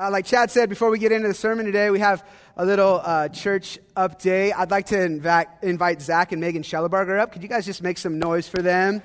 Uh, like Chad said, before we get into the sermon today, we have a little uh, church update. I'd like to invite, invite Zach and Megan Schellebarger up. Could you guys just make some noise for them?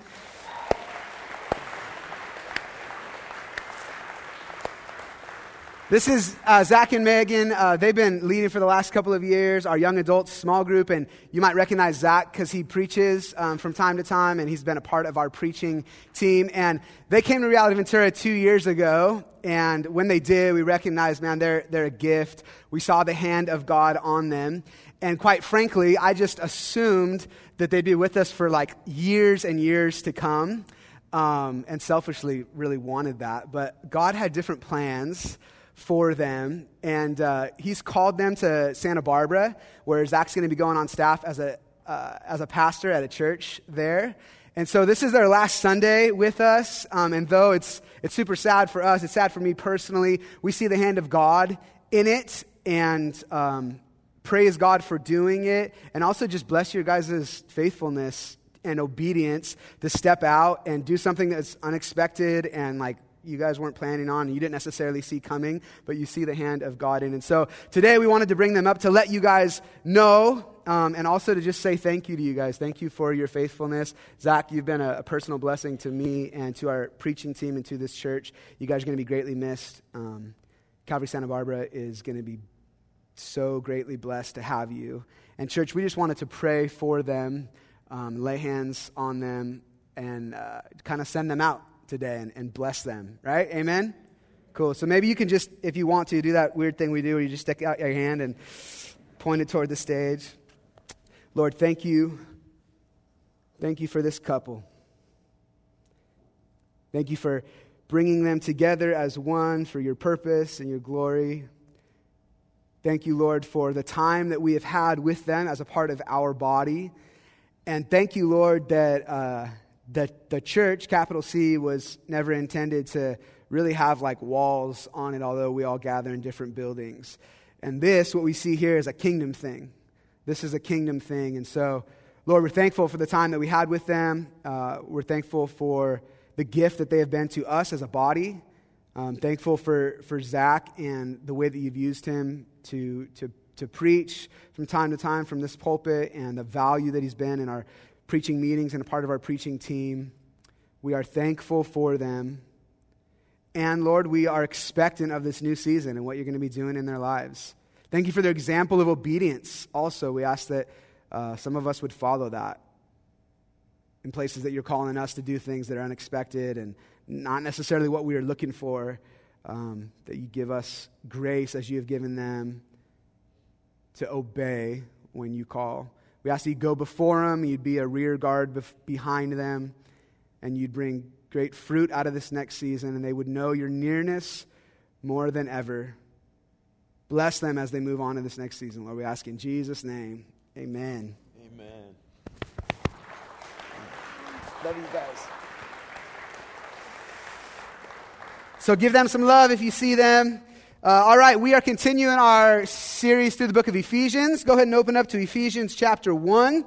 This is uh, Zach and Megan. Uh, they've been leading for the last couple of years our young adults small group, and you might recognize Zach because he preaches um, from time to time, and he's been a part of our preaching team. And they came to Reality Ventura two years ago, and when they did, we recognized, man, they're, they're a gift. We saw the hand of God on them. And quite frankly, I just assumed that they'd be with us for like years and years to come, um, and selfishly really wanted that. But God had different plans for them. And uh, he's called them to Santa Barbara, where Zach's going to be going on staff as a, uh, as a pastor at a church there. And so this is their last Sunday with us. Um, and though it's, it's super sad for us, it's sad for me personally, we see the hand of God in it. And um, praise God for doing it. And also just bless your guys' faithfulness and obedience to step out and do something that's unexpected and like you guys weren't planning on you didn't necessarily see coming, but you see the hand of God in. And so today we wanted to bring them up to let you guys know um, and also to just say thank you to you guys. Thank you for your faithfulness. Zach, you've been a, a personal blessing to me and to our preaching team and to this church. You guys are going to be greatly missed. Um, Calvary Santa Barbara is going to be so greatly blessed to have you. And, church, we just wanted to pray for them, um, lay hands on them, and uh, kind of send them out today and, and bless them, right? Amen? Cool. So maybe you can just, if you want to, do that weird thing we do where you just stick out your hand and point it toward the stage. Lord, thank you. Thank you for this couple. Thank you for bringing them together as one for your purpose and your glory. Thank you, Lord, for the time that we have had with them as a part of our body. And thank you, Lord, that. Uh, the, the church, capital C, was never intended to really have like walls on it, although we all gather in different buildings. And this, what we see here, is a kingdom thing. This is a kingdom thing. And so, Lord, we're thankful for the time that we had with them. Uh, we're thankful for the gift that they have been to us as a body. Um, thankful for, for Zach and the way that you've used him to, to, to preach from time to time from this pulpit and the value that he's been in our preaching meetings and a part of our preaching team. We are thankful for them. And Lord, we are expectant of this new season and what you're going to be doing in their lives. Thank you for their example of obedience. Also, we ask that uh, some of us would follow that in places that you're calling us to do things that are unexpected and not necessarily what we are looking for. Um, that you give us grace as you have given them to obey when you call. We ask that you go before them, you'd be a rear guard bef- behind them, and you'd bring great fruit out of this next season, and they would know your nearness more than ever. Bless them as they move on to this next season, Lord. We ask in Jesus' name. Amen. Amen. Love you guys. So give them some love if you see them. Uh, all right, we are continuing our series through the book of Ephesians. Go ahead and open up to Ephesians chapter 1.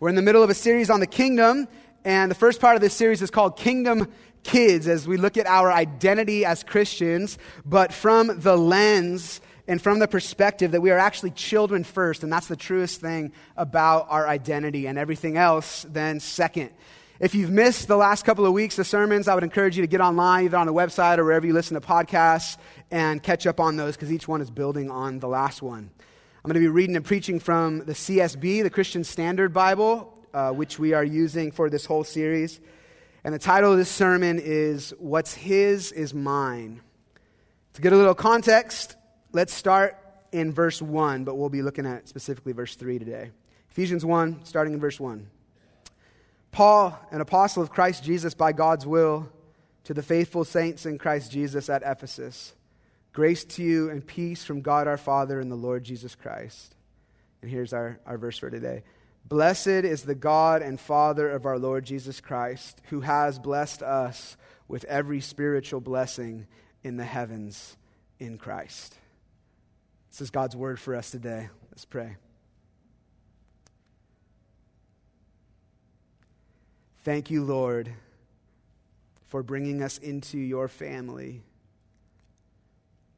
We're in the middle of a series on the kingdom, and the first part of this series is called Kingdom Kids as we look at our identity as Christians, but from the lens and from the perspective that we are actually children first, and that's the truest thing about our identity, and everything else then second. If you've missed the last couple of weeks of sermons, I would encourage you to get online, either on the website or wherever you listen to podcasts, and catch up on those because each one is building on the last one. I'm going to be reading and preaching from the CSB, the Christian Standard Bible, uh, which we are using for this whole series. And the title of this sermon is What's His is Mine. To get a little context, let's start in verse 1, but we'll be looking at specifically verse 3 today. Ephesians 1, starting in verse 1. Paul, an apostle of Christ Jesus by God's will, to the faithful saints in Christ Jesus at Ephesus. Grace to you and peace from God our Father and the Lord Jesus Christ. And here's our, our verse for today. Blessed is the God and Father of our Lord Jesus Christ, who has blessed us with every spiritual blessing in the heavens in Christ. This is God's word for us today. Let's pray. Thank you, Lord, for bringing us into your family.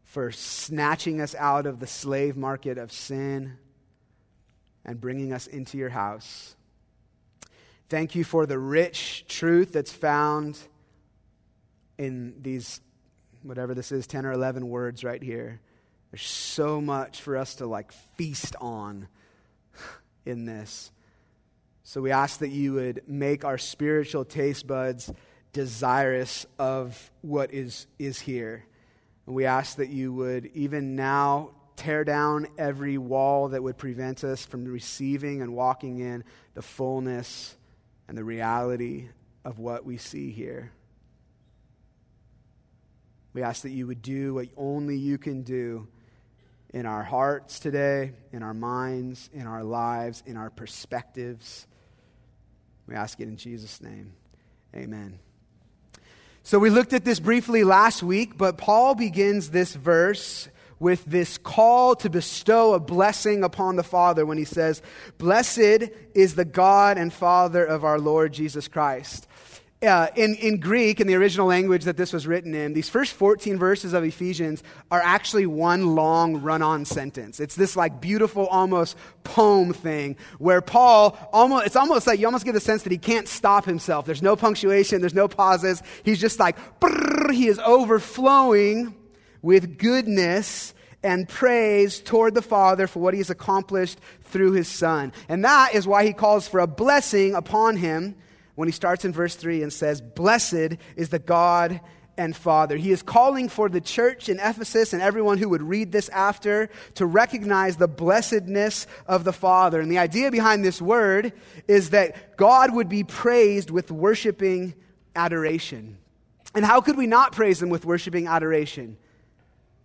for snatching us out of the slave market of sin and bringing us into your house. Thank you for the rich truth that's found in these, whatever this is, 10 or 11 words right here. There's so much for us to like feast on in this. So we ask that you would make our spiritual taste buds desirous of what is, is here. And we ask that you would, even now, tear down every wall that would prevent us from receiving and walking in the fullness and the reality of what we see here. We ask that you would do what only you can do in our hearts today, in our minds, in our lives, in our perspectives. We ask it in Jesus' name. Amen. So we looked at this briefly last week, but Paul begins this verse with this call to bestow a blessing upon the Father when he says, Blessed is the God and Father of our Lord Jesus Christ uh, in, in Greek, in the original language that this was written in, these first 14 verses of Ephesians are actually one long run on sentence. It's this like beautiful, almost poem thing where Paul almost, it's almost like you almost get the sense that he can't stop himself. There's no punctuation, there's no pauses. He's just like, he is overflowing with goodness and praise toward the Father for what he has accomplished through his Son. And that is why he calls for a blessing upon him when he starts in verse 3 and says, Blessed is the God and Father. He is calling for the church in Ephesus and everyone who would read this after to recognize the blessedness of the Father. And the idea behind this word is that God would be praised with worshiping adoration. And how could we not praise Him with worshiping adoration?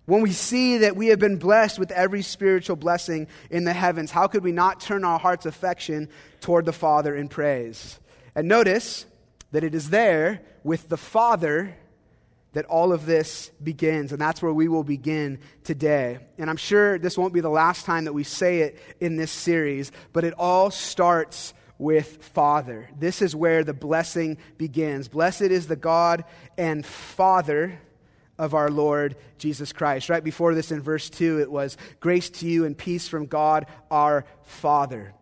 When we see that we have been blessed with every spiritual blessing in the heavens, how could we not turn our heart's affection toward the Father in praise? And notice that it is there with the Father that all of this begins. And that's where we will begin today. And I'm sure this won't be the last time that we say it in this series, but it all starts with Father. This is where the blessing begins. Blessed is the God and Father of our Lord Jesus Christ. Right before this in verse 2, it was grace to you and peace from God our Father.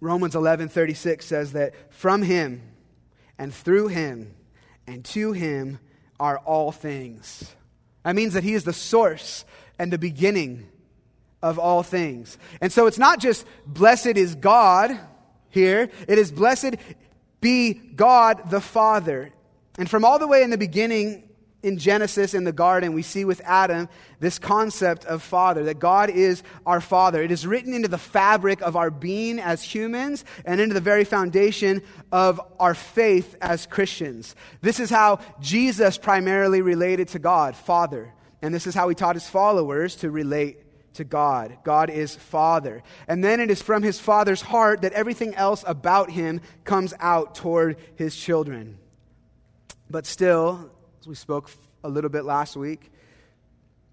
Romans 11:36 says that from him and through him and to him are all things. That means that he is the source and the beginning of all things. And so it's not just blessed is God here, it is blessed be God the Father. And from all the way in the beginning in Genesis in the garden, we see with Adam this concept of father, that God is our father. It is written into the fabric of our being as humans and into the very foundation of our faith as Christians. This is how Jesus primarily related to God, Father. And this is how he taught his followers to relate to God. God is Father. And then it is from his Father's heart that everything else about him comes out toward his children. But still, we spoke a little bit last week,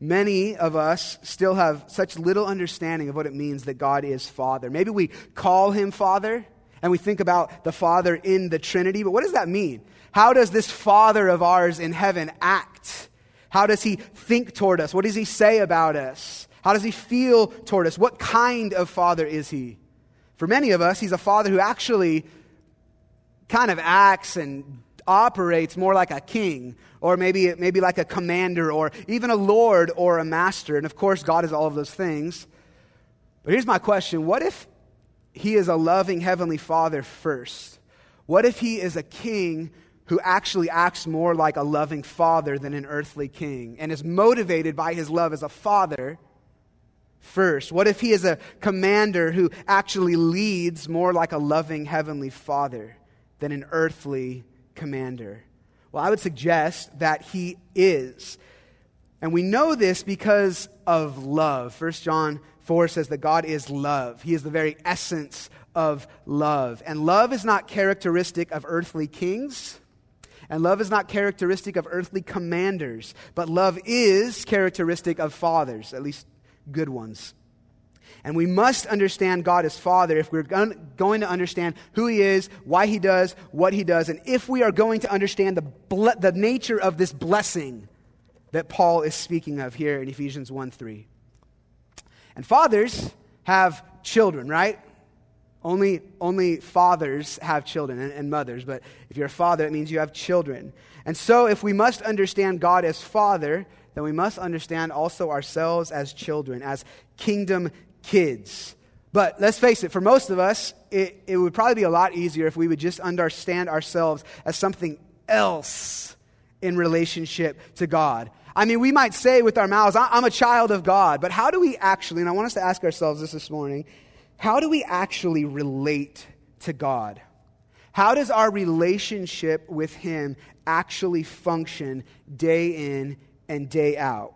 many of us still have such little understanding of what it means that God is Father. Maybe we call him Father and we think about the Father in the Trinity, but what does that mean? How does this Father of ours in heaven act? How does he think toward us? What does he say about us? How does he feel toward us? What kind of father is he? For many of us, he's a father who actually kind of acts and operates more like a king, or maybe, maybe like a commander, or even a lord or a master. And of course, God is all of those things. But here's my question What if he is a loving heavenly father first? What if he is a king who actually acts more like a loving father than an earthly king and is motivated by his love as a father first? What if he is a commander who actually leads more like a loving heavenly father than an earthly commander? Well, I would suggest that he is. And we know this because of love. 1 John 4 says that God is love. He is the very essence of love. And love is not characteristic of earthly kings. And love is not characteristic of earthly commanders, but love is characteristic of fathers, at least good ones. And we must understand God as Father if we're going to understand who He is, why He does what He does, and if we are going to understand the, ble- the nature of this blessing that Paul is speaking of here in Ephesians 1 3. And fathers have children, right? Only, only fathers have children and, and, mothers, but if you're a father, it means you have children. And so, if we must understand God as Father, then we must understand also ourselves as children, as kingdom kids. But let's face it, for most of us, it, it would probably be a lot easier if we would just understand ourselves as something else in relationship to God. I mean, we might say with our mouths, I'm a child of God, but how do we actually, and I want us to ask ourselves this this morning, how do we actually relate to God? How does our relationship with Him actually function day in and day out?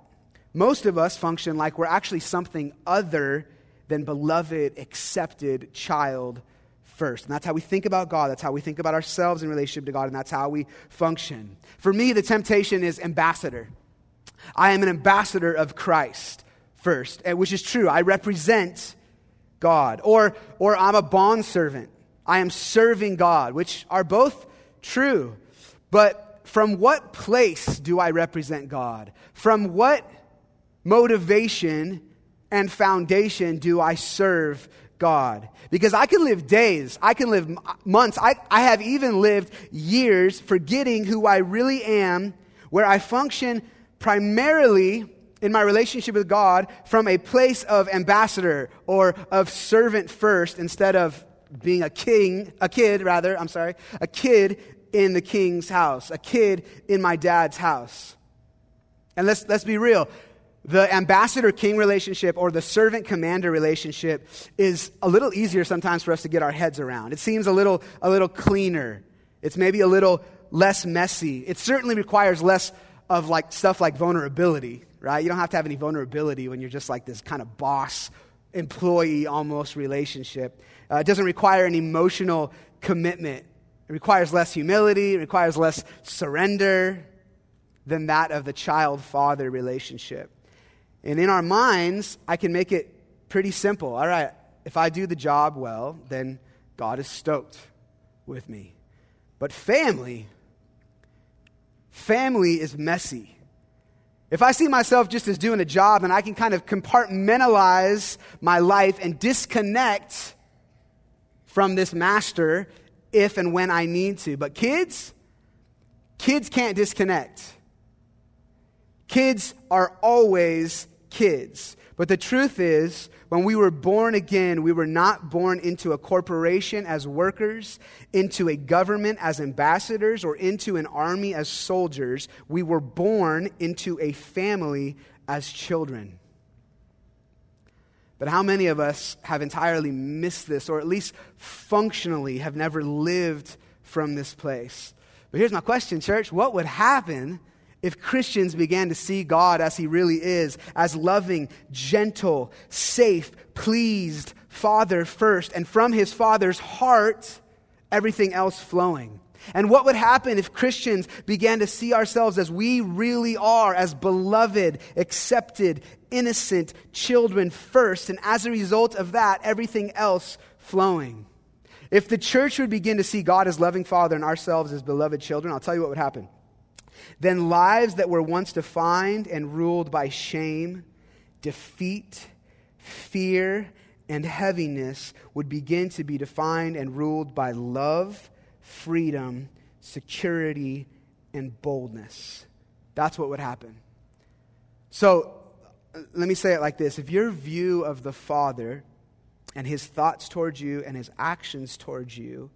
Most of us function like we're actually something other than beloved, accepted child first. And that's how we think about God. That's how we think about ourselves in relationship to God, and that's how we function. For me, the temptation is ambassador. I am an ambassador of Christ first, eh, which is true. I represent God. Or, or I'm a bondservant. I am serving God, which are both true. But from what place do I represent God? From what motivation and foundation do I serve God? Because I can live days, I can live months, I, I have even lived years forgetting who I really am, where I function primarily in my relationship with God from a place of ambassador or of servant first instead of being a king, a kid rather, I'm sorry, a kid in the king's house, a kid in my dad's house. And let's, let's be real. The ambassador king relationship or the servant commander relationship is a little easier sometimes for us to get our heads around. It seems a little, a little cleaner. It's maybe a little less messy. It certainly requires less of like stuff like vulnerability right? You don't have to have any vulnerability when you're just like this kind of boss employee almost relationship. Uh, it doesn't require an emotional commitment. It requires less humility, it requires less surrender than that of the child father relationship. And in our minds, I can make it pretty simple. All right, if I do the job well, then God is stoked with me. But family, family is messy. If I see myself just as doing a job and I can kind of compartmentalize my life and disconnect from this master if and when I need to. But kids, kids can't disconnect. Kids are always kids. But the truth is, when we were born again, we were not born into a corporation as workers, into a government as ambassadors, or into an army as soldiers. We were born into a family as children. But how many of us have entirely missed this, or at least functionally have never lived from this place? But here's my question, church. What would happen if Christians began to see God as He really is, as loving, gentle, safe, pleased Father first, and from His Father's heart, everything else flowing. And what would happen if Christians began to see ourselves as we really are, as beloved, accepted, innocent children first, and as a result of that, everything else flowing? If the church would begin to see God as loving Father and ourselves as beloved children, I'll tell you what would happen. Then lives that were once defined and ruled by shame, defeat, fear, and heaviness would begin to be defined and ruled by love, freedom, security, and boldness. That's what would happen. So, let me say it like this if your view of the Father and his thoughts towards you and his actions towards you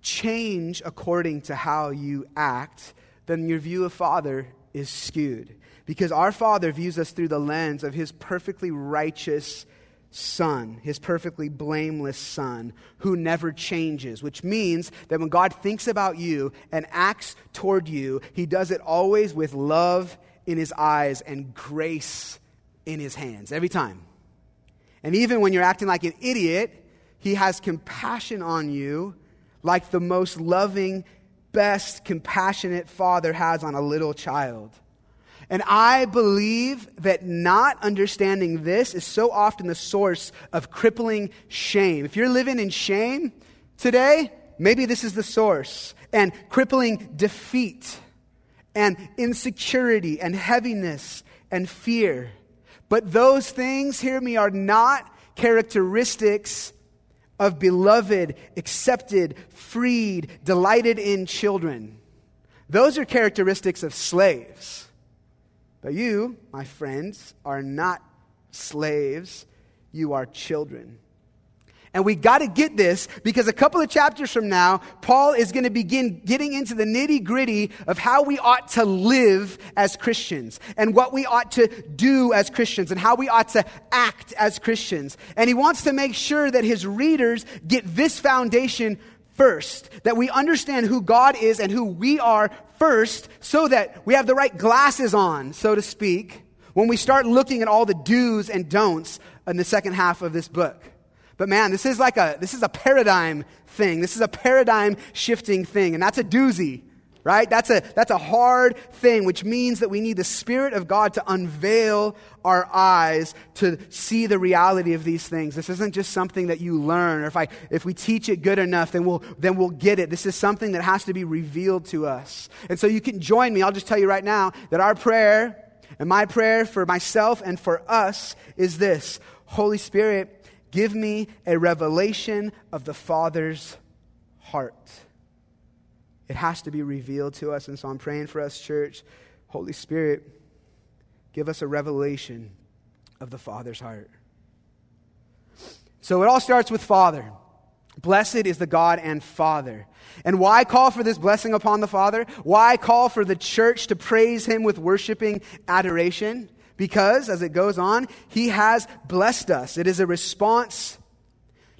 change according to how you act, then your view of Father is skewed. Because our Father views us through the lens of His perfectly righteous Son, His perfectly blameless Son, who never changes, which means that when God thinks about you and acts toward you, He does it always with love in His eyes and grace in His hands, every time. And even when you're acting like an idiot, He has compassion on you like the most loving best compassionate father has on a little child. And I believe that not understanding this is so often the source of crippling shame. If you're living in shame today, maybe this is the source. And crippling defeat and insecurity and heaviness and fear. But those things, hear me, are not characteristics of beloved, accepted, freed, delighted in children. Those are characteristics of slaves. But you, my friends, are not slaves, you are children. And we got to get this because a couple of chapters from now, Paul is going to begin getting into the nitty gritty of how we ought to live as Christians and what we ought to do as Christians and how we ought to act as Christians. And he wants to make sure that his readers get this foundation first, that we understand who God is and who we are first, so that we have the right glasses on, so to speak, when we start looking at all the do's and don'ts in the second half of this book. But man, this is like a, this is a paradigm thing. This is a paradigm shifting thing. And that's a doozy, right? That's a, that's a hard thing, which means that we need the Spirit of God to unveil our eyes to see the reality of these things. This isn't just something that you learn, or if, I, if we teach it good enough, then we'll, then we'll get it. This is something that has to be revealed to us. And so you can join me. I'll just tell you right now that our prayer, and my prayer for myself and for us, is this Holy Spirit, Give me a revelation of the Father's heart. It has to be revealed to us. And so I'm praying for us, church. Holy Spirit, give us a revelation of the Father's heart. So it all starts with Father. Blessed is the God and Father. And why call for this blessing upon the Father? Why call for the church to praise Him with worshiping adoration? Because, as it goes on, he has blessed us. It is a response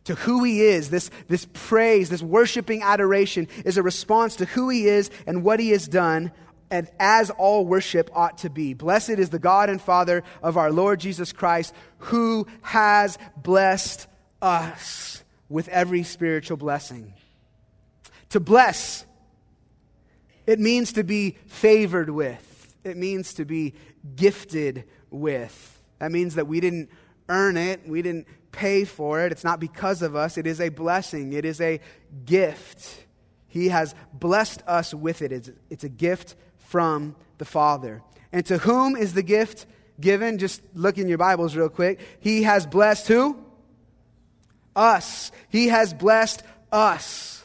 to who he is. This, this praise, this worshiping adoration is a response to who he is and what he has done, and as all worship ought to be. Blessed is the God and Father of our Lord Jesus Christ, who has blessed us with every spiritual blessing. To bless, it means to be favored with. It means to be gifted with. That means that we didn't earn it, we didn't pay for it. It's not because of us, it is a blessing, it is a gift. He has blessed us with it. It's, it's a gift from the Father. And to whom is the gift given? Just look in your Bibles real quick. He has blessed who? Us. He has blessed us.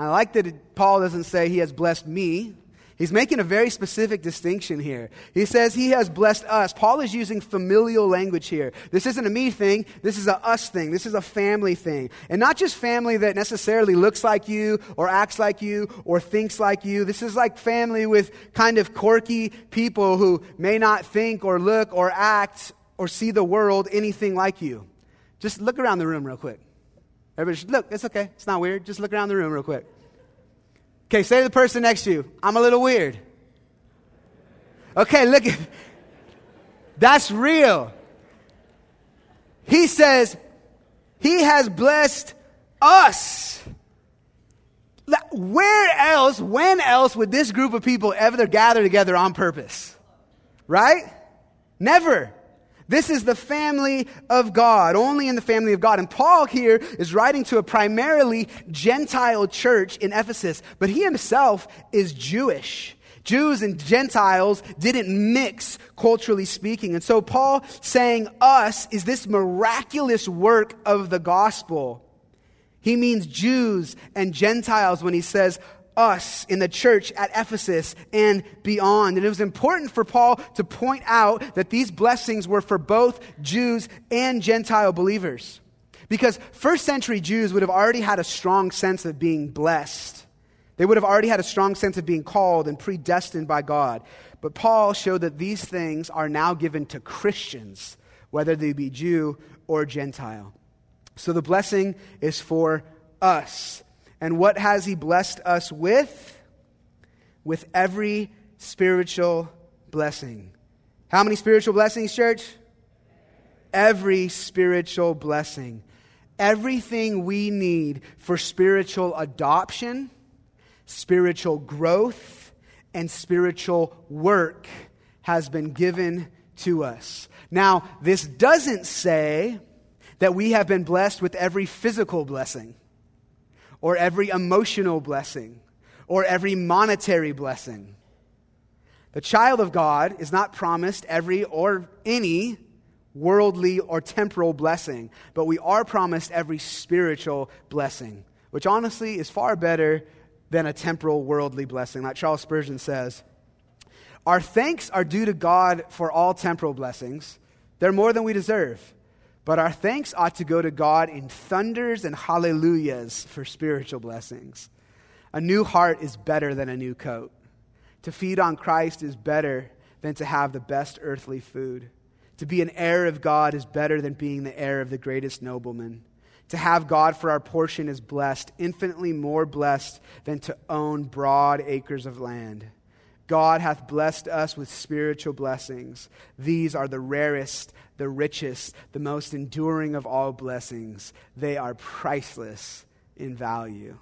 I like that Paul doesn't say he has blessed me. He's making a very specific distinction here. He says he has blessed us. Paul is using familial language here. This isn't a me thing, this is a us thing. This is a family thing. And not just family that necessarily looks like you or acts like you or thinks like you. This is like family with kind of quirky people who may not think or look or act or see the world anything like you. Just look around the room real quick. Everybody, look, it's okay. It's not weird. Just look around the room real quick. Okay, say to the person next to you, I'm a little weird. Okay, look at that's real. He says, He has blessed us. Where else, when else would this group of people ever gather together on purpose? Right? Never. This is the family of God, only in the family of God. And Paul here is writing to a primarily Gentile church in Ephesus, but he himself is Jewish. Jews and Gentiles didn't mix culturally speaking. And so Paul saying us is this miraculous work of the gospel. He means Jews and Gentiles when he says us in the church at Ephesus and beyond. And it was important for Paul to point out that these blessings were for both Jews and Gentile believers. Because first century Jews would have already had a strong sense of being blessed. They would have already had a strong sense of being called and predestined by God. But Paul showed that these things are now given to Christians, whether they be Jew or Gentile. So the blessing is for us. And what has He blessed us with? With every spiritual blessing. How many spiritual blessings, church? Every spiritual blessing. Everything we need for spiritual adoption, spiritual growth, and spiritual work has been given to us. Now, this doesn't say that we have been blessed with every physical blessing or every emotional blessing or every monetary blessing. The child of God is not promised every or any worldly or temporal blessing, but we are promised every spiritual blessing, which honestly is far better than a temporal worldly blessing. Like Charles Spurgeon says, Our thanks are due to God for all temporal blessings. They're more than we deserve. But our thanks ought to go to God in thunders and hallelujahs for spiritual blessings. A new heart is better than a new coat. To feed on Christ is better than to have the best earthly food. To be an heir of God is better than being the heir of the greatest nobleman. To have God for our portion is blessed, infinitely more blessed than to own broad acres of land. God hath blessed us with spiritual blessings. These are the rarest, the richest, the most enduring of all blessings. They are priceless in value.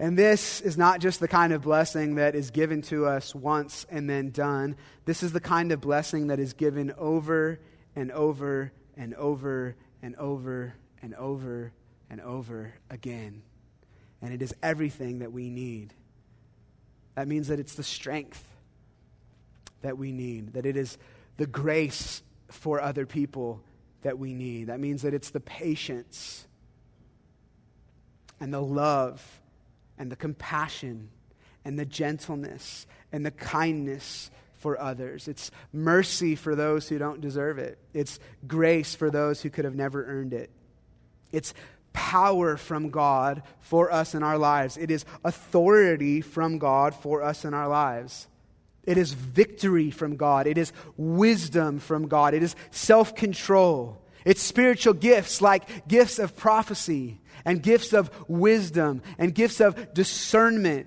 And this is not just the kind of blessing that is given to us once and then done. This is the kind of blessing that is given over and over and over and over and over and over again. And it is everything that we need. That means that it's the strength that we need, that it is the grace for other people that we need. That means that it's the patience and the love and the compassion and the gentleness and the kindness for others. It's mercy for those who don't deserve it. It's grace for those who could have never earned it. It's power from God for us in our lives. It is authority from God for us in our lives. It is victory from God. It is wisdom from God. It is self control. It's spiritual gifts like gifts of prophecy and gifts of wisdom and gifts of discernment.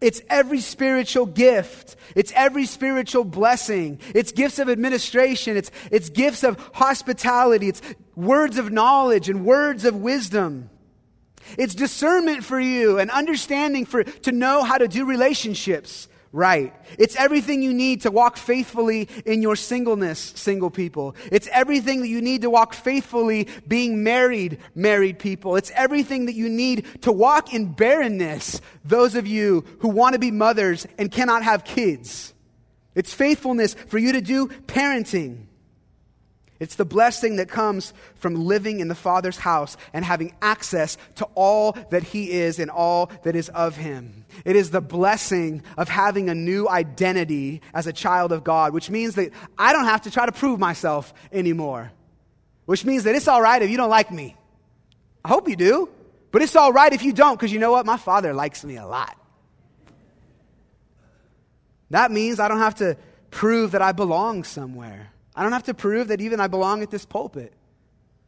It's every spiritual gift. It's every spiritual blessing. It's gifts of administration. It's, it's gifts of hospitality. It's words of knowledge and words of wisdom. It's discernment for you and understanding for, to know how to do relationships right. It's everything you need to walk faithfully in your singleness, single people. It's everything that you need to walk faithfully being married, married people. It's everything that you need to walk in barrenness, those of you who want to be mothers and cannot have kids. It's faithfulness for you to do parenting. It's the blessing that comes from living in the Father's house and having access to all that He is and all that is of Him. It is the blessing of having a new identity as a child of God, which means that I don't have to try to prove myself anymore. Which means that it's all right if you don't like me. I hope you do, but it's all right if you don't, because you know what? My Father likes me a lot. That means I don't have to prove that I belong somewhere. I don't have to prove that even I belong at this pulpit.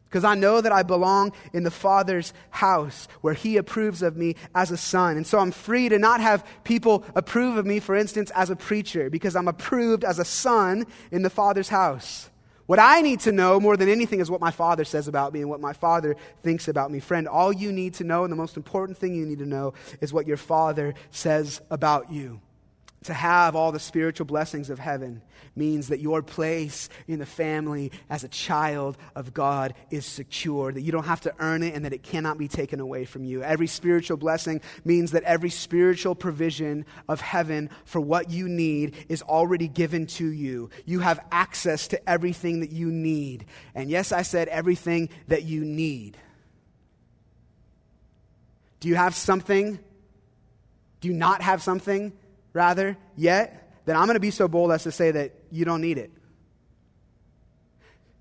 Because I know that I belong in the Father's house where He approves of me as a son. And so I'm free to not have people approve of me, for instance, as a preacher, because I'm approved as a son in the Father's house. What I need to know more than anything is what my Father says about me and what my Father thinks about me. Friend, all you need to know, and the most important thing you need to know, is what your Father says about you to have all the spiritual blessings of heaven means that your place in the family as a child of God is secure, that you don't have to earn it and that it cannot be taken away from you. Every spiritual blessing means that every spiritual provision of heaven for what you need is already given to you. You have access to everything that you need. And yes, I said everything that you need. Do you have something? Do you not have something? Rather, yet, then I'm going to be so bold as to say that you don't need it.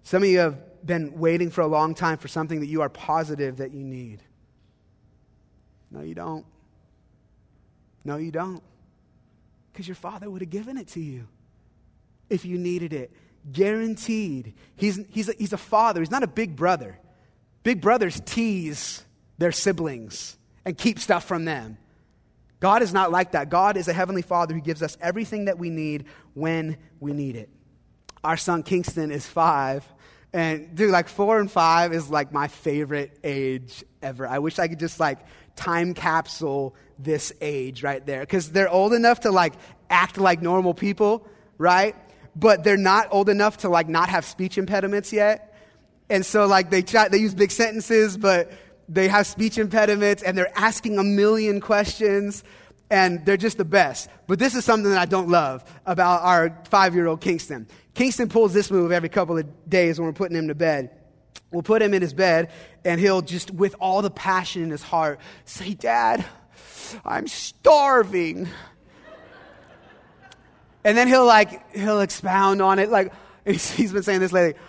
Some of you have been waiting for a long time for something that you are positive that you need. No, you don't. No, you don't. Because your father would have given it to you if you needed it. Guaranteed. He's, he's, a, he's a father, he's not a big brother. Big brothers tease their siblings and keep stuff from them. God is not like that. God is a heavenly father who gives us everything that we need when we need it. Our son Kingston is five. And dude, like four and five is like my favorite age ever. I wish I could just like time capsule this age right there. Because they're old enough to like act like normal people, right? But they're not old enough to like not have speech impediments yet. And so like they try, they use big sentences, but they have speech impediments and they're asking a million questions and they're just the best. But this is something that I don't love about our five year old Kingston. Kingston pulls this move every couple of days when we're putting him to bed. We'll put him in his bed, and he'll just, with all the passion in his heart, say, Dad, I'm starving. and then he'll like, he'll expound on it. Like, he's been saying this lately.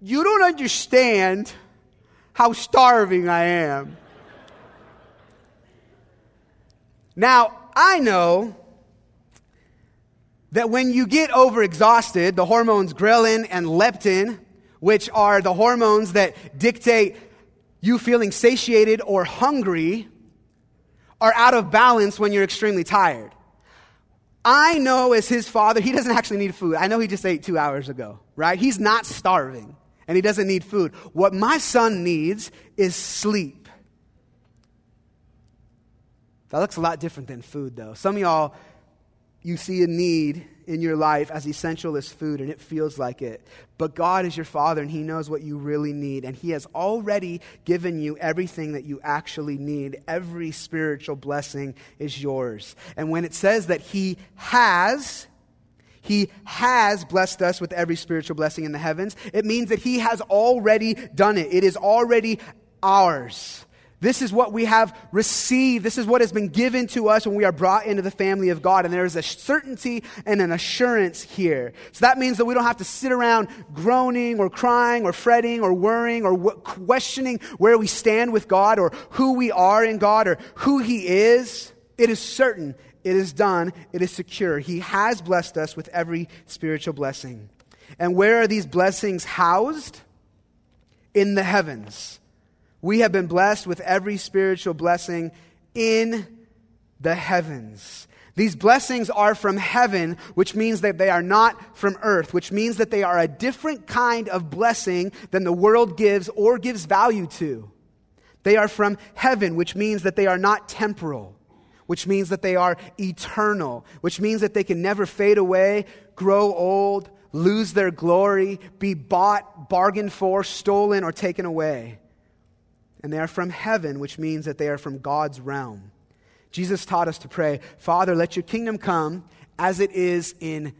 You don't understand how starving I am. Now, I know that when you get overexhausted, the hormones ghrelin and leptin, which are the hormones that dictate you feeling satiated or hungry, are out of balance when you're extremely tired. I know as his father, he doesn't actually need food. I know he just ate two hours ago, right? He's not starving and he doesn't need food. What my son needs is sleep. That looks a lot different than food, though. Some of y'all, you see a need in your life as essential as food, and it feels like it. But God is your Father, and He knows what you really need, and He has already given you everything that you actually need. Every spiritual blessing is yours. And when it says that He has, he has blessed us with every spiritual blessing in the heavens. It means that He has already done it. It is already ours. This is what we have received. This is what has been given to us when we are brought into the family of God. And there is a certainty and an assurance here. So that means that we don't have to sit around groaning or crying or fretting or worrying or questioning where we stand with God or who we are in God or who He is. It is certain. It is done. It is secure. He has blessed us with every spiritual blessing. And where are these blessings housed? In the heavens. We have been blessed with every spiritual blessing in the heavens. These blessings are from heaven, which means that they are not from earth, which means that they are a different kind of blessing than the world gives or gives value to. They are from heaven, which means that they are not temporal, which means that they are eternal, which means that they can never fade away, grow old, lose their glory, be bought, bargained for, stolen, or taken away and they are from heaven, which means that they are from God's realm. Jesus taught us to pray, Father, let your kingdom come as it is in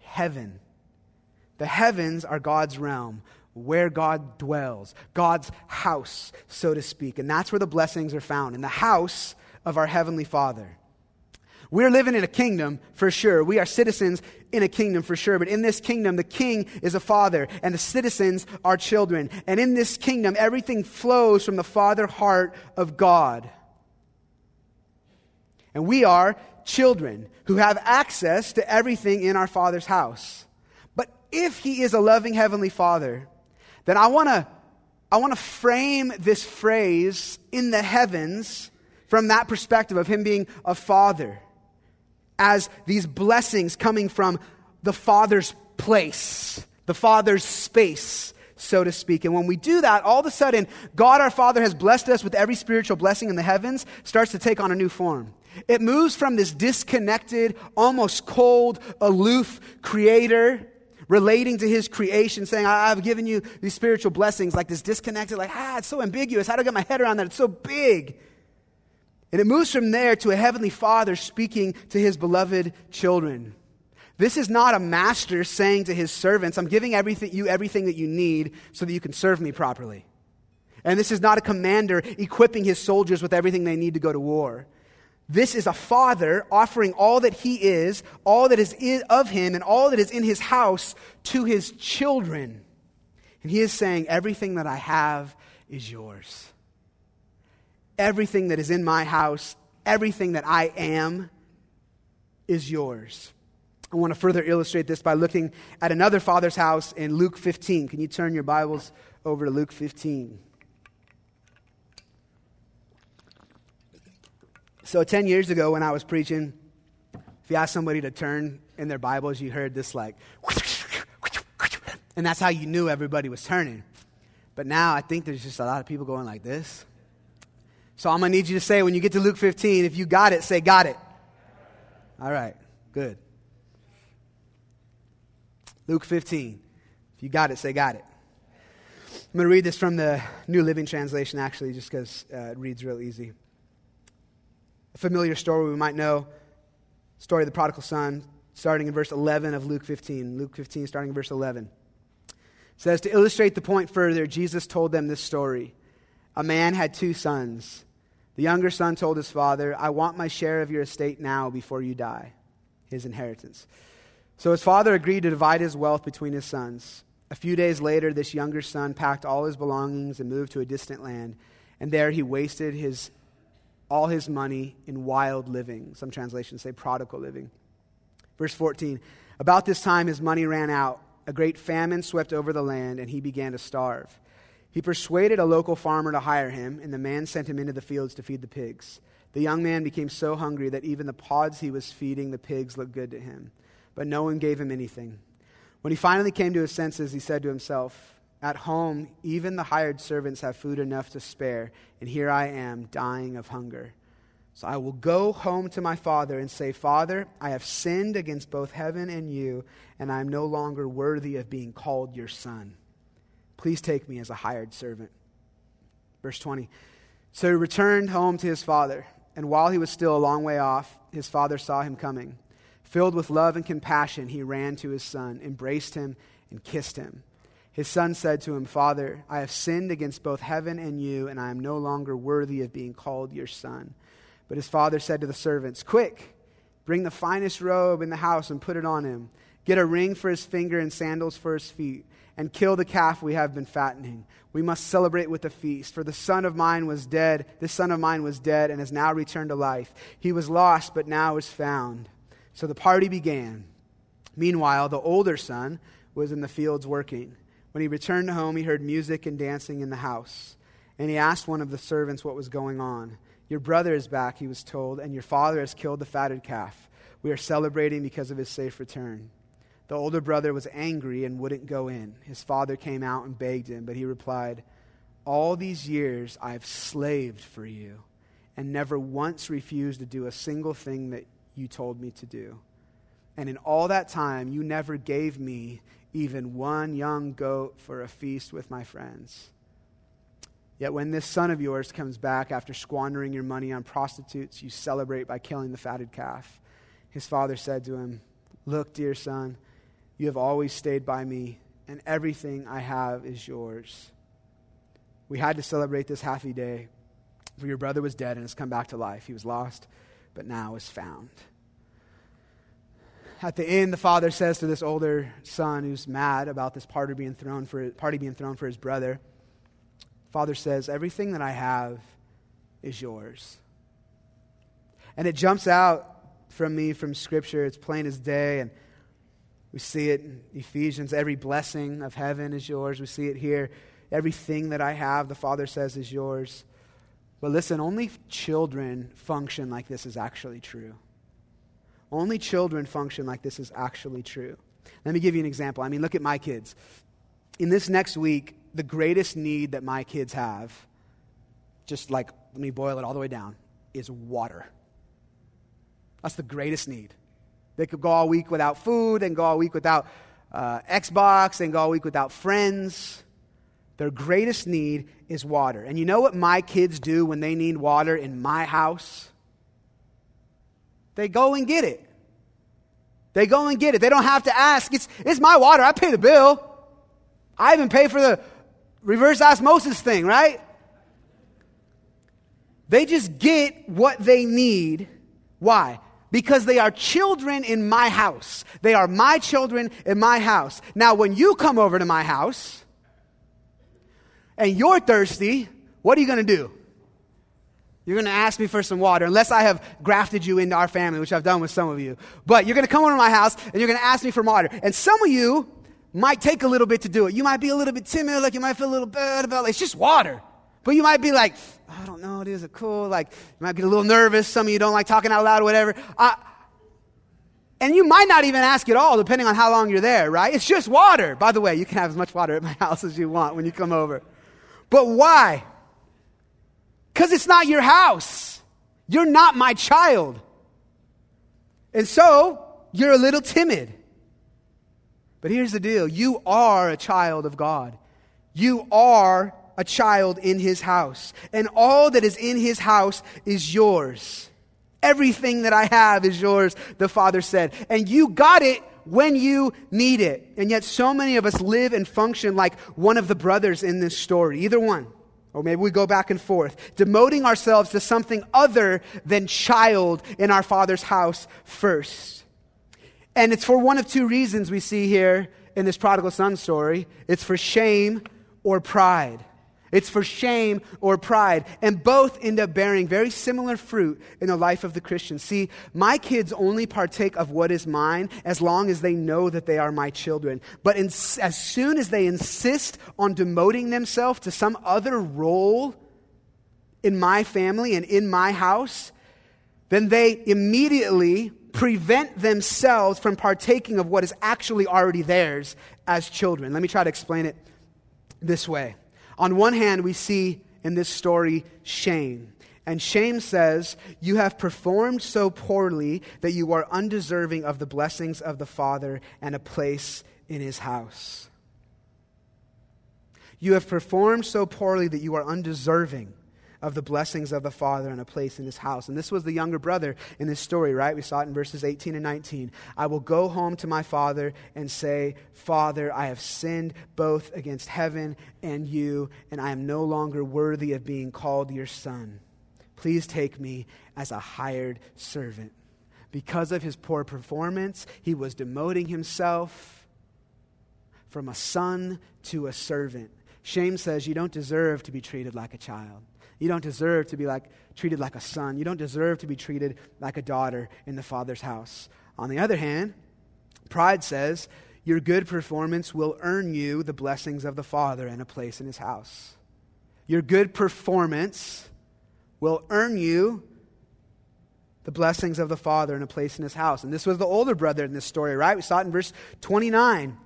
heaven. The heavens are God's realm, where God dwells, God's house, so to speak. And that's where the blessings are found, in the house of our Heavenly Father. We're living in a kingdom for sure. We are citizens in a kingdom for sure. But in this kingdom, the king is a father and the citizens are children. And in this kingdom, everything flows from the father heart of God. And we are children who have access to everything in our father's house. But if he is a loving heavenly father, then I want to I want to frame this phrase in the heavens from that perspective of him being a father as these blessings coming from the Father's place, the Father's space, so to speak. And when we do that, all of a sudden, God our Father has blessed us with every spiritual blessing in the heavens, starts to take on a new form. It moves from this disconnected, almost cold, aloof creator relating to his creation, saying, I've given you these spiritual blessings, like this disconnected, like, ah, it's so ambiguous. How do I get my head around that? It's so big. And it moves from there to a heavenly father speaking to his beloved children. This is not a master saying to his servants, I'm giving everything, you everything that you need so that you can serve me properly. And this is not a commander equipping his soldiers with everything they need to go to war. This is a father offering all that he is, all that is of him, and all that is in his house to his children. And he is saying, Everything that I have is yours everything that is in my house, everything that I am, is yours. I want to further illustrate this by looking at another father's house in Luke 15. Can you turn your Bibles over to Luke 15? So, 10 years ago, when I was preaching, if you asked somebody to turn in their Bibles, you heard this like, and that's how you knew everybody was turning. But now I think there's just a lot of people going like this. So I'm going to need you to say, when you get to Luke 15, if you got it, say, got it. All right, good. Luke 15. If you got it, say, got it. I'm going to read this from the New Living Translation, actually, just because uh, it reads real easy. A familiar story we might know story of the prodigal son, starting in verse 11 of Luke 15. Luke 15, starting in verse 11. It says, To illustrate the point further, Jesus told them this story. A man had two sons. The younger son told his father, I want my share of your estate now before you die, his inheritance. So his father agreed to divide his wealth between his sons. A few days later, this younger son packed all his belongings and moved to a distant land, and there he wasted his, all his money in wild living. Some translations say prodigal living. Verse 14 About this time, his money ran out. A great famine swept over the land, and he began to starve. He persuaded a local farmer to hire him, and the man sent him into the fields to feed the pigs. The young man became so hungry that even the pods he was feeding the pigs looked good to him, but no one gave him anything. When he finally came to his senses, he said to himself, At home, even the hired servants have food enough to spare, and here I am dying of hunger. So I will go home to my father and say, Father, I have sinned against both heaven and you, and I am no longer worthy of being called your son. Please take me as a hired servant. Verse 20. So he returned home to his father, and while he was still a long way off, his father saw him coming. Filled with love and compassion, he ran to his son, embraced him, and kissed him. His son said to him, Father, I have sinned against both heaven and you, and I am no longer worthy of being called your son. But his father said to the servants, Quick, bring the finest robe in the house and put it on him. Get a ring for his finger and sandals for his feet, and kill the calf we have been fattening. We must celebrate with a feast. For the son of mine was dead, this son of mine was dead, and has now returned to life. He was lost, but now is found. So the party began. Meanwhile, the older son was in the fields working. When he returned home, he heard music and dancing in the house. And he asked one of the servants what was going on. Your brother is back, he was told, and your father has killed the fatted calf. We are celebrating because of his safe return. The older brother was angry and wouldn't go in. His father came out and begged him, but he replied, All these years I've slaved for you and never once refused to do a single thing that you told me to do. And in all that time, you never gave me even one young goat for a feast with my friends. Yet when this son of yours comes back after squandering your money on prostitutes, you celebrate by killing the fatted calf. His father said to him, Look, dear son, you have always stayed by me, and everything I have is yours. We had to celebrate this happy day, for your brother was dead and has come back to life. He was lost, but now is found. At the end, the father says to this older son who's mad about this party being thrown for, party being thrown for his brother, Father says, Everything that I have is yours. And it jumps out from me from Scripture. It's plain as day. And we see it in Ephesians. Every blessing of heaven is yours. We see it here. Everything that I have, the Father says, is yours. But listen, only children function like this is actually true. Only children function like this is actually true. Let me give you an example. I mean, look at my kids. In this next week, the greatest need that my kids have, just like, let me boil it all the way down, is water. That's the greatest need. They could go all week without food, and go all week without uh, Xbox, and go all week without friends. Their greatest need is water. And you know what my kids do when they need water in my house? They go and get it. They go and get it. They don't have to ask. It's, it's my water. I pay the bill. I even pay for the reverse osmosis thing, right? They just get what they need. Why? Because they are children in my house. They are my children in my house. Now, when you come over to my house and you're thirsty, what are you going to do? You're going to ask me for some water, unless I have grafted you into our family, which I've done with some of you. But you're going to come over to my house and you're going to ask me for water. And some of you might take a little bit to do it. You might be a little bit timid, like you might feel a little bad about it. It's just water. But you might be like, I don't know, it is a cool, like, you might get a little nervous. Some of you don't like talking out loud or whatever. Uh, and you might not even ask at all, depending on how long you're there, right? It's just water. By the way, you can have as much water at my house as you want when you come over. But why? Because it's not your house. You're not my child. And so, you're a little timid. But here's the deal you are a child of God. You are a child in his house, and all that is in his house is yours. Everything that I have is yours, the father said. And you got it when you need it. And yet, so many of us live and function like one of the brothers in this story, either one. Or maybe we go back and forth, demoting ourselves to something other than child in our Father's house first. And it's for one of two reasons we see here in this prodigal son story it's for shame or pride. It's for shame or pride. And both end up bearing very similar fruit in the life of the Christian. See, my kids only partake of what is mine as long as they know that they are my children. But in, as soon as they insist on demoting themselves to some other role in my family and in my house, then they immediately prevent themselves from partaking of what is actually already theirs as children. Let me try to explain it this way. On one hand, we see in this story shame. And shame says, You have performed so poorly that you are undeserving of the blessings of the Father and a place in his house. You have performed so poorly that you are undeserving of the blessings of the Father and a place in his house. And this was the younger brother in this story, right? We saw it in verses 18 and 19. I will go home to my father and say, Father, I have sinned both against heaven and you, and I am no longer worthy of being called your son. Please take me as a hired servant. Because of his poor performance, he was demoting himself from a son to a servant. Shame says you don't deserve to be treated like a child. You don't deserve to be like, treated like a son. You don't deserve to be treated like a daughter in the Father's house. On the other hand, pride says your good performance will earn you the blessings of the Father and a place in his house. Your good performance will earn you the blessings of the Father and a place in his house. And this was the older brother in this story, right? We saw it in verse 29.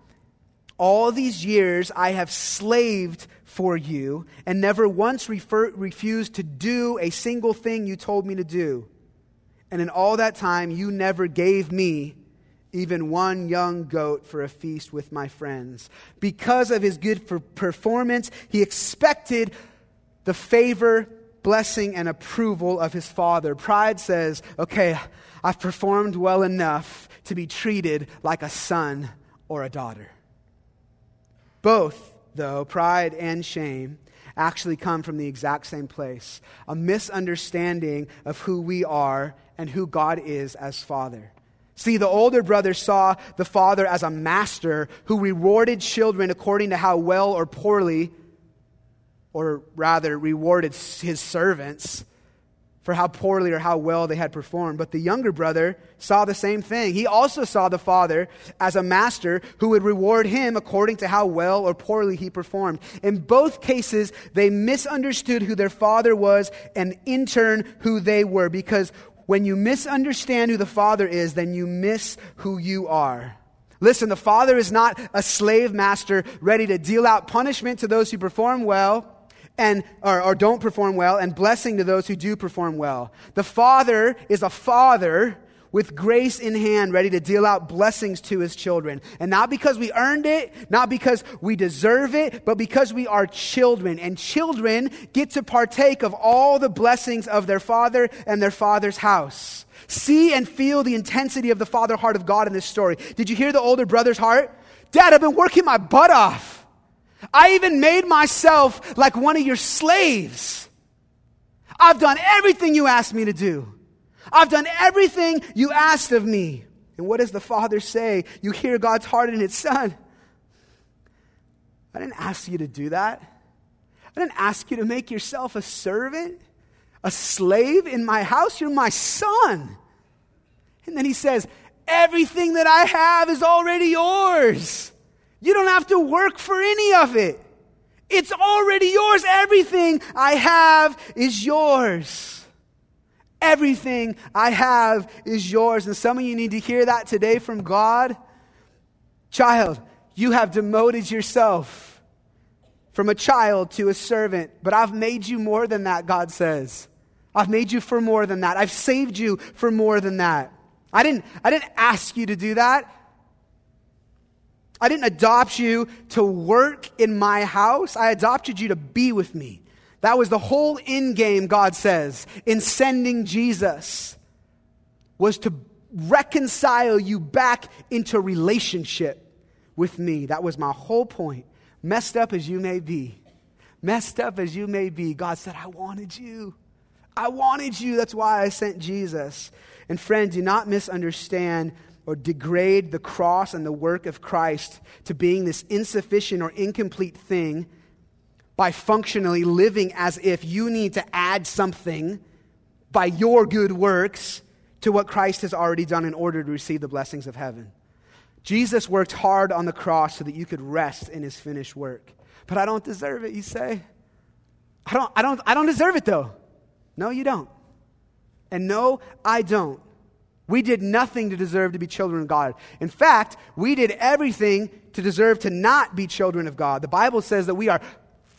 All these years I have slaved for you and never once refer, refused to do a single thing you told me to do. And in all that time, you never gave me even one young goat for a feast with my friends. Because of his good performance, he expected the favor, blessing, and approval of his father. Pride says, okay, I've performed well enough to be treated like a son or a daughter. Both, though, pride and shame, actually come from the exact same place a misunderstanding of who we are and who God is as Father. See, the older brother saw the father as a master who rewarded children according to how well or poorly, or rather, rewarded his servants for how poorly or how well they had performed. But the younger brother saw the same thing. He also saw the father as a master who would reward him according to how well or poorly he performed. In both cases, they misunderstood who their father was and in turn who they were. Because when you misunderstand who the father is, then you miss who you are. Listen, the father is not a slave master ready to deal out punishment to those who perform well and or, or don't perform well and blessing to those who do perform well. The Father is a father with grace in hand, ready to deal out blessings to his children. And not because we earned it, not because we deserve it, but because we are children. And children get to partake of all the blessings of their father and their father's house. See and feel the intensity of the father heart of God in this story. Did you hear the older brother's heart? Dad, I've been working my butt off. I even made myself like one of your slaves. I've done everything you asked me to do. I've done everything you asked of me. And what does the Father say? You hear God's heart in its Son. I didn't ask you to do that. I didn't ask you to make yourself a servant, a slave in my house. You're my son. And then he says, Everything that I have is already yours. You don't have to work for any of it. It's already yours. Everything I have is yours. Everything I have is yours. And some of you need to hear that today from God. Child, you have demoted yourself from a child to a servant, but I've made you more than that, God says. I've made you for more than that. I've saved you for more than that. I didn't, I didn't ask you to do that. I didn't adopt you to work in my house. I adopted you to be with me. That was the whole end game, God says, in sending Jesus, was to reconcile you back into relationship with me. That was my whole point. Messed up as you may be, messed up as you may be, God said, I wanted you. I wanted you. That's why I sent Jesus. And friend, do not misunderstand or degrade the cross and the work of Christ to being this insufficient or incomplete thing by functionally living as if you need to add something by your good works to what Christ has already done in order to receive the blessings of heaven. Jesus worked hard on the cross so that you could rest in his finished work. But I don't deserve it, you say? I don't, I don't, I don't deserve it though. No, you don't. And no, I don't. We did nothing to deserve to be children of God. In fact, we did everything to deserve to not be children of God. The Bible says that we are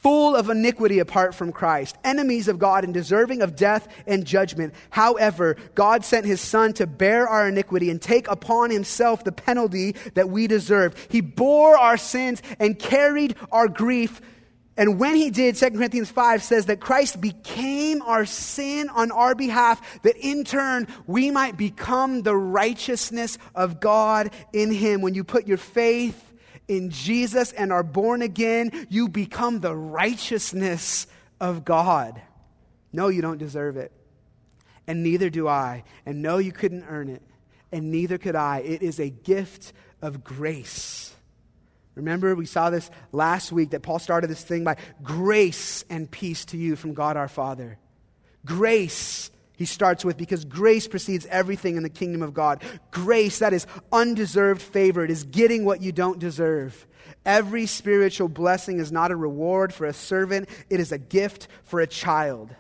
full of iniquity apart from Christ, enemies of God and deserving of death and judgment. However, God sent his Son to bear our iniquity and take upon himself the penalty that we deserved. He bore our sins and carried our grief and when he did, 2 Corinthians 5 says that Christ became our sin on our behalf, that in turn we might become the righteousness of God in him. When you put your faith in Jesus and are born again, you become the righteousness of God. No, you don't deserve it. And neither do I. And no, you couldn't earn it. And neither could I. It is a gift of grace. Remember, we saw this last week that Paul started this thing by grace and peace to you from God our Father. Grace, he starts with, because grace precedes everything in the kingdom of God. Grace, that is undeserved favor, it is getting what you don't deserve. Every spiritual blessing is not a reward for a servant, it is a gift for a child.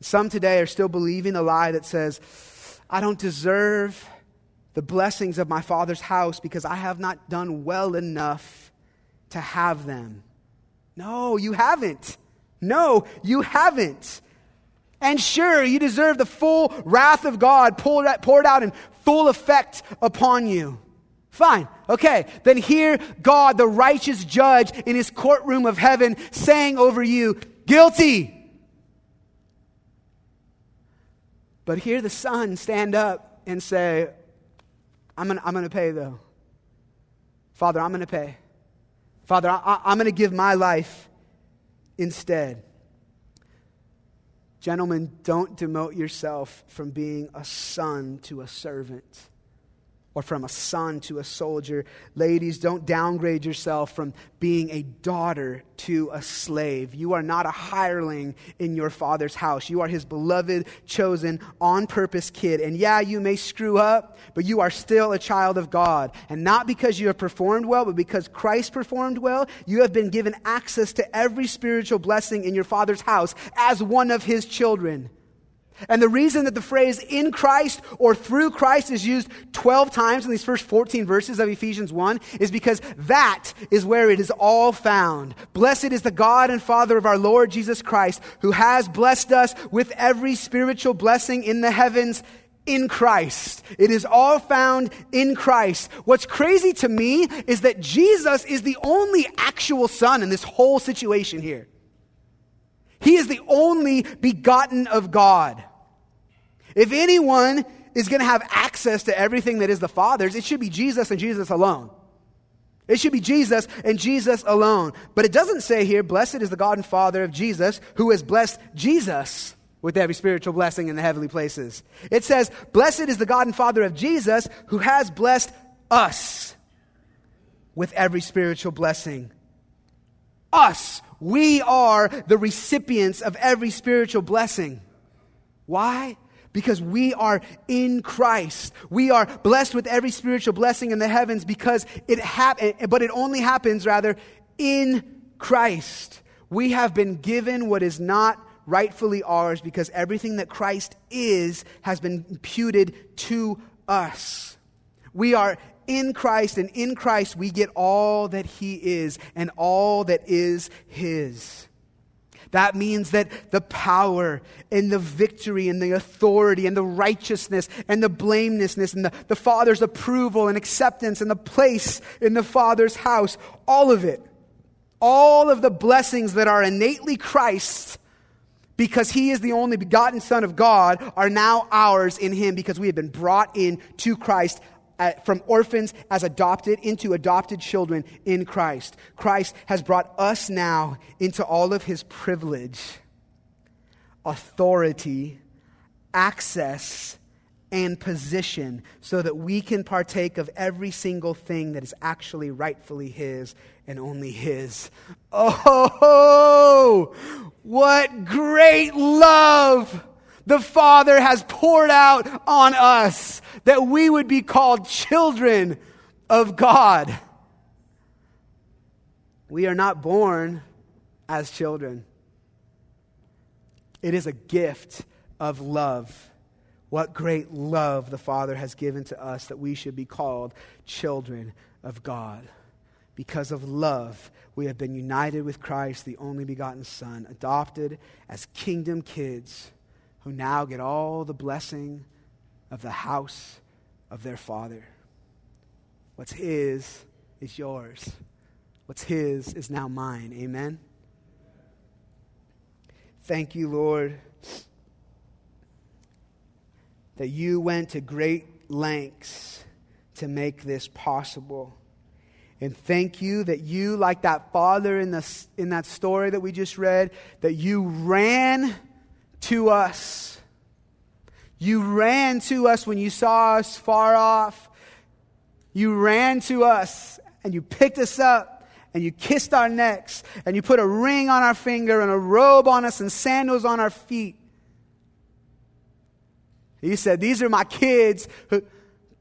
Some today are still believing the lie that says, I don't deserve the blessings of my Father's house because I have not done well enough to have them. No, you haven't. No, you haven't. And sure, you deserve the full wrath of God poured out in full effect upon you. Fine. Okay. Then hear God, the righteous judge in his courtroom of heaven, saying over you, guilty. But hear the son stand up and say, I'm going I'm to pay, though. Father, I'm going to pay. Father, I, I'm going to give my life instead. Gentlemen, don't demote yourself from being a son to a servant or from a son to a soldier. Ladies, don't downgrade yourself from being a daughter to a slave. You are not a hireling in your father's house. You are his beloved, chosen, on purpose kid. And yeah, you may screw up, but you are still a child of God. And not because you have performed well, but because Christ performed well, you have been given access to every spiritual blessing in your father's house as one of his children. And the reason that the phrase in Christ or through Christ is used 12 times in these first 14 verses of Ephesians 1 is because that is where it is all found. Blessed is the God and Father of our Lord Jesus Christ, who has blessed us with every spiritual blessing in the heavens in Christ. It is all found in Christ. What's crazy to me is that Jesus is the only actual son in this whole situation here. He is the only begotten of God. If anyone is going to have access to everything that is the Father's, it should be Jesus and Jesus alone. It should be Jesus and Jesus alone. But it doesn't say here, blessed is the God and Father of Jesus, who has blessed Jesus with every spiritual blessing in the heavenly places. It says, blessed is the God and Father of Jesus, who has blessed us with every spiritual blessing. Us. We are the recipients of every spiritual blessing. Why? Because we are in Christ. We are blessed with every spiritual blessing in the heavens because it happens, but it only happens rather in Christ. We have been given what is not rightfully ours because everything that Christ is has been imputed to us. We are in Christ, and in Christ we get all that He is and all that is His. That means that the power and the victory and the authority and the righteousness and the blamelessness and the, the Father's approval and acceptance and the place in the Father's house, all of it, all of the blessings that are innately Christ's because he is the only begotten Son of God, are now ours in him because we have been brought in to Christ Uh, from orphans as adopted into adopted children in Christ. Christ has brought us now into all of his privilege, authority, access, and position so that we can partake of every single thing that is actually rightfully his and only his. Oh, what great love! The Father has poured out on us that we would be called children of God. We are not born as children, it is a gift of love. What great love the Father has given to us that we should be called children of God. Because of love, we have been united with Christ, the only begotten Son, adopted as kingdom kids who now get all the blessing of the house of their father. What's his is yours. What's his is now mine. Amen. Thank you, Lord, that you went to great lengths to make this possible. And thank you that you, like that father in, the, in that story that we just read, that you ran to us. You ran to us when you saw us far off. You ran to us and you picked us up and you kissed our necks and you put a ring on our finger and a robe on us and sandals on our feet. You said, These are my kids.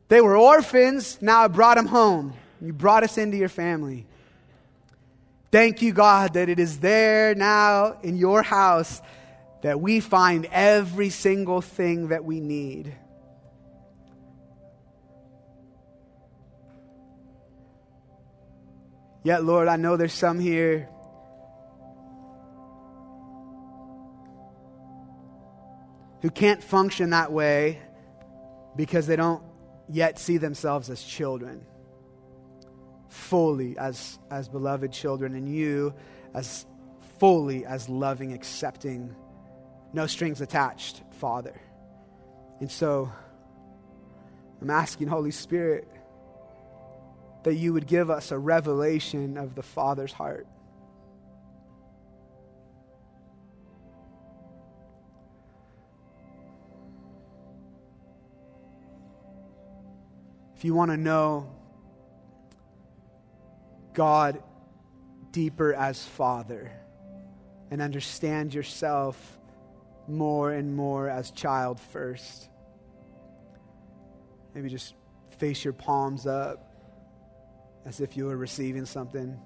They were orphans. Now I brought them home. You brought us into your family. Thank you, God, that it is there now in your house that we find every single thing that we need. Yet, Lord, I know there's some here who can't function that way because they don't yet see themselves as children, fully as, as beloved children, and you as fully as loving, accepting no strings attached, Father. And so I'm asking, Holy Spirit, that you would give us a revelation of the Father's heart. If you want to know God deeper as Father and understand yourself more and more as child first. Maybe just face your palms up as if you were receiving something.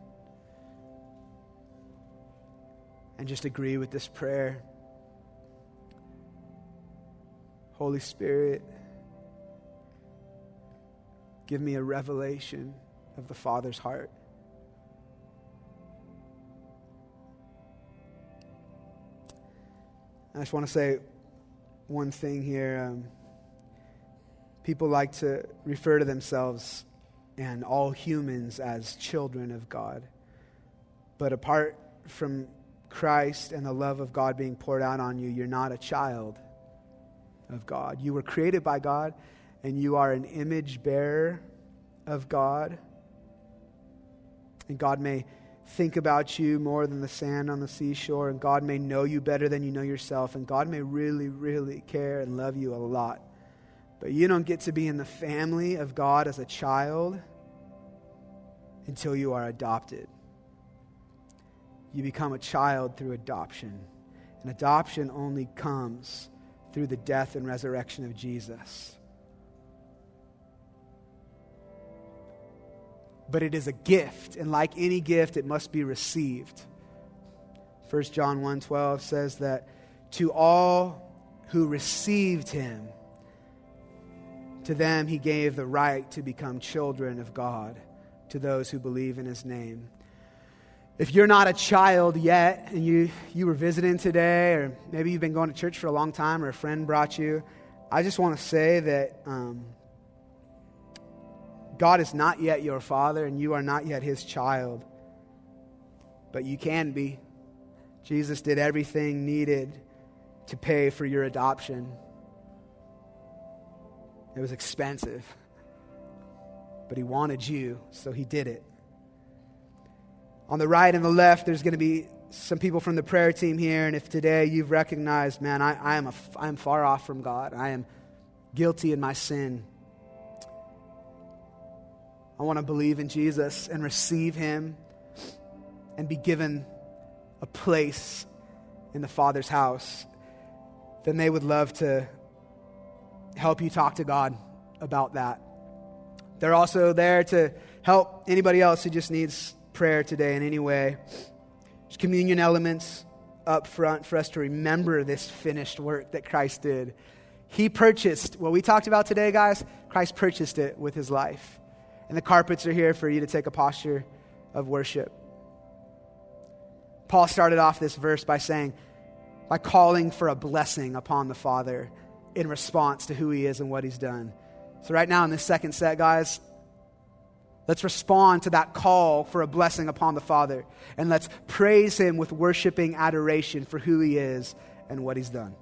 And just agree with this prayer. Holy Spirit, give me a revelation of the Father's heart. I just want to say one thing here. Um, people like to refer to themselves and all humans as children of God. But apart from Christ and the love of God being poured out on you, you're not a child of God. You were created by God, and you are an image bearer of God. And God may think about you more than the sand on the seashore, and God may know you better than you know yourself, and God may really, really care and love you a lot. But you don't get to be in the family of God as a child until you are adopted. You become a child through adoption, and adoption only comes through the death and resurrection of Jesus. But it is a gift, and like any gift, it must be received. 1 John 1:12 says that to all who received him, to them he gave the right to become children of God, to those who believe in his name. If you're not a child yet and you, you were visiting today, or maybe you've been going to church for a long time or a friend brought you, I just want to say that um, God is not yet your father and you are not yet his child, but you can be. Jesus did everything needed to pay for your adoption. It was expensive, but he wanted you, so he did it. On the right and the left, there's going to be some people from the prayer team here, and if today you've recognized, man, I, I, am, a, I am far off from God, I am guilty in my sin. I want to believe in Jesus and receive Him and be given a place in the Father's house, then they would love to help you talk to God about that. They're also there to help anybody else who just needs prayer today in any way. There's communion elements up front for us to remember this finished work that Christ did. He purchased what we talked about today, guys. Christ purchased it with his life. And the carpets are here for you to take a posture of worship. Paul started off this verse by saying, by calling for a blessing upon the Father in response to who he is and what he's done. So, right now in this second set, guys, let's respond to that call for a blessing upon the Father. And let's praise him with worshiping adoration for who he is and what he's done.